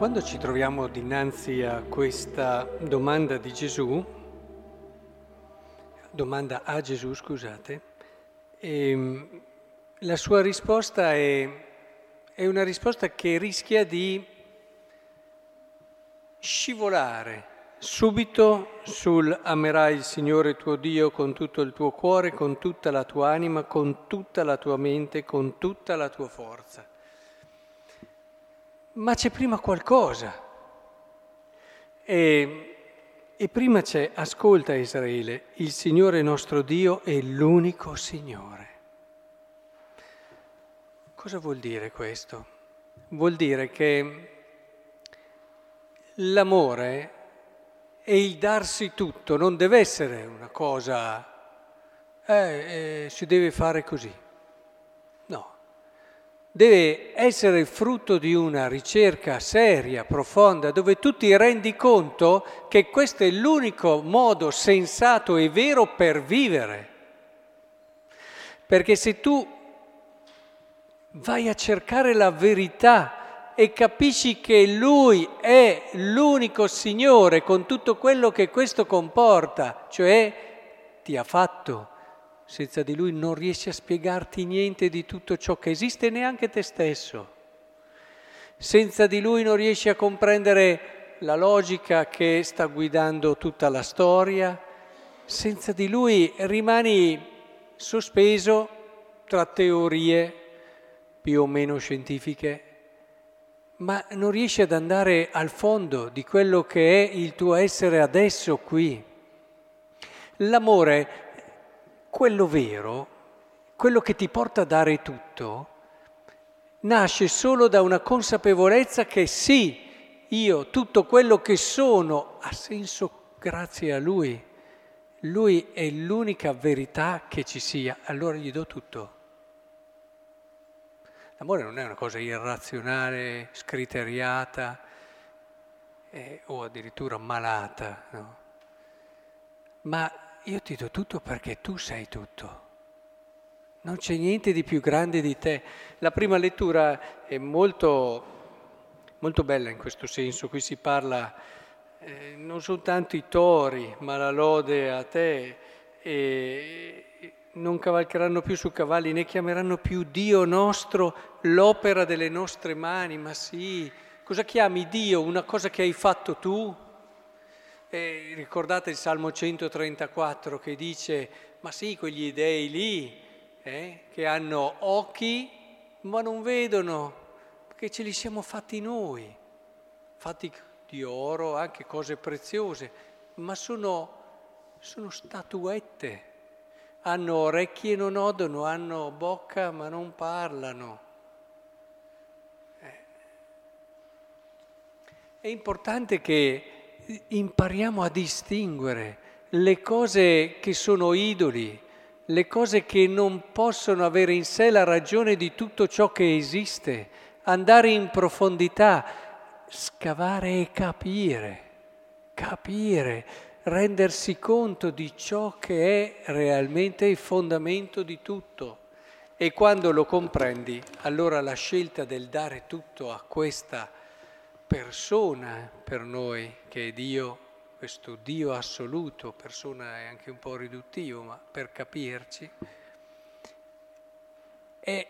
Quando ci troviamo dinanzi a questa domanda di Gesù, domanda a Gesù, scusate, ehm, la sua risposta è, è una risposta che rischia di scivolare subito sul amerai il Signore tuo Dio con tutto il tuo cuore, con tutta la tua anima, con tutta la tua mente, con tutta la tua forza. Ma c'è prima qualcosa. E, e prima c'è, ascolta Israele, il Signore nostro Dio è l'unico Signore. Cosa vuol dire questo? Vuol dire che l'amore e il darsi tutto non deve essere una cosa, eh, eh, si deve fare così. Deve essere frutto di una ricerca seria, profonda, dove tu ti rendi conto che questo è l'unico modo sensato e vero per vivere. Perché se tu vai a cercare la verità e capisci che Lui è l'unico Signore con tutto quello che questo comporta, cioè ti ha fatto. Senza di Lui non riesci a spiegarti niente di tutto ciò che esiste, neanche te stesso. Senza di Lui non riesci a comprendere la logica che sta guidando tutta la storia. Senza di Lui rimani sospeso tra teorie più o meno scientifiche ma non riesci ad andare al fondo di quello che è il tuo essere adesso qui. L'amore, quello vero, quello che ti porta a dare tutto, nasce solo da una consapevolezza che sì, io tutto quello che sono ha senso grazie a Lui. Lui è l'unica verità che ci sia, allora gli do tutto. L'amore non è una cosa irrazionale, scriteriata eh, o addirittura malata, no? Ma io ti do tutto perché tu sei tutto. Non c'è niente di più grande di te. La prima lettura è molto, molto bella in questo senso. Qui si parla eh, non soltanto i tori, ma la lode a te. E, non cavalcheranno più su cavalli, né chiameranno più Dio nostro l'opera delle nostre mani, ma sì, cosa chiami Dio? Una cosa che hai fatto tu? E ricordate il Salmo 134 che dice, ma sì, quegli dei lì, eh, che hanno occhi ma non vedono, perché ce li siamo fatti noi, fatti di oro, anche cose preziose, ma sono, sono statuette hanno orecchie e non odono, hanno bocca ma non parlano. Eh. È importante che impariamo a distinguere le cose che sono idoli, le cose che non possono avere in sé la ragione di tutto ciò che esiste, andare in profondità, scavare e capire, capire rendersi conto di ciò che è realmente il fondamento di tutto. E quando lo comprendi, allora la scelta del dare tutto a questa persona per noi, che è Dio, questo Dio assoluto, persona è anche un po' riduttivo, ma per capirci, è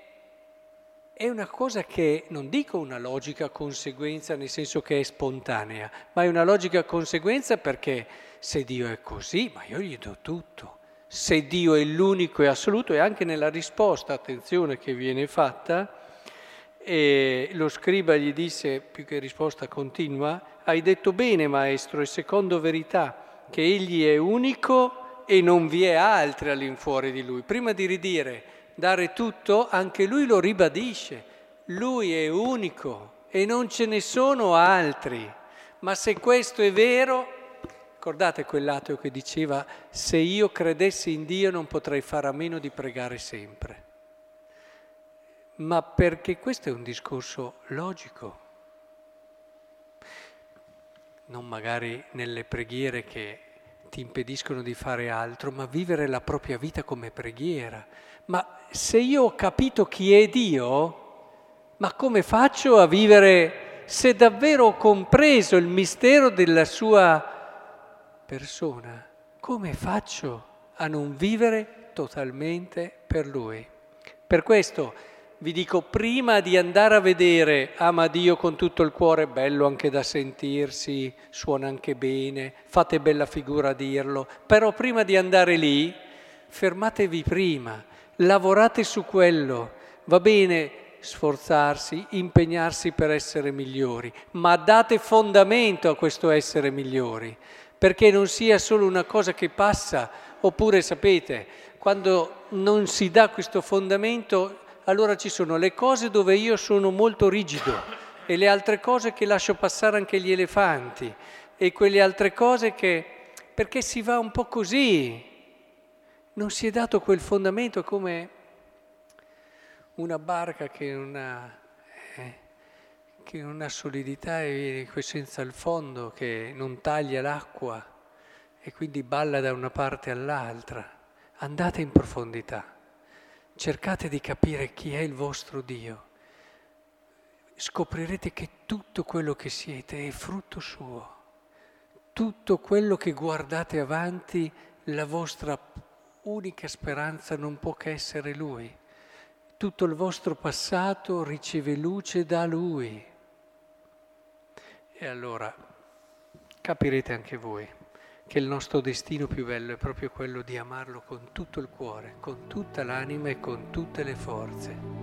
è una cosa che non dico una logica conseguenza nel senso che è spontanea, ma è una logica conseguenza perché se Dio è così, ma io gli do tutto. Se Dio è l'unico e assoluto, e anche nella risposta, attenzione, che viene fatta, e lo scriba gli disse, più che risposta continua, hai detto bene maestro, e secondo verità, che egli è unico e non vi è altri all'infuori di lui. Prima di ridire dare tutto, anche lui lo ribadisce. Lui è unico e non ce ne sono altri. Ma se questo è vero, ricordate quell'ateo che diceva se io credessi in Dio non potrei fare a meno di pregare sempre. Ma perché questo è un discorso logico. Non magari nelle preghiere che ti impediscono di fare altro, ma vivere la propria vita come preghiera. Ma se io ho capito chi è Dio, ma come faccio a vivere se davvero ho compreso il mistero della sua persona, come faccio a non vivere totalmente per lui? Per questo vi dico, prima di andare a vedere ama Dio con tutto il cuore, bello anche da sentirsi, suona anche bene, fate bella figura a dirlo, però prima di andare lì, fermatevi prima, lavorate su quello, va bene sforzarsi, impegnarsi per essere migliori, ma date fondamento a questo essere migliori, perché non sia solo una cosa che passa, oppure sapete, quando non si dà questo fondamento allora ci sono le cose dove io sono molto rigido e le altre cose che lascio passare anche gli elefanti e quelle altre cose che... perché si va un po' così, non si è dato quel fondamento come una barca che non ha, eh, che non ha solidità e senza il fondo, che non taglia l'acqua e quindi balla da una parte all'altra. Andate in profondità cercate di capire chi è il vostro Dio, scoprirete che tutto quello che siete è frutto suo, tutto quello che guardate avanti, la vostra unica speranza non può che essere Lui. Tutto il vostro passato riceve luce da Lui. E allora capirete anche voi che il nostro destino più bello è proprio quello di amarlo con tutto il cuore, con tutta l'anima e con tutte le forze.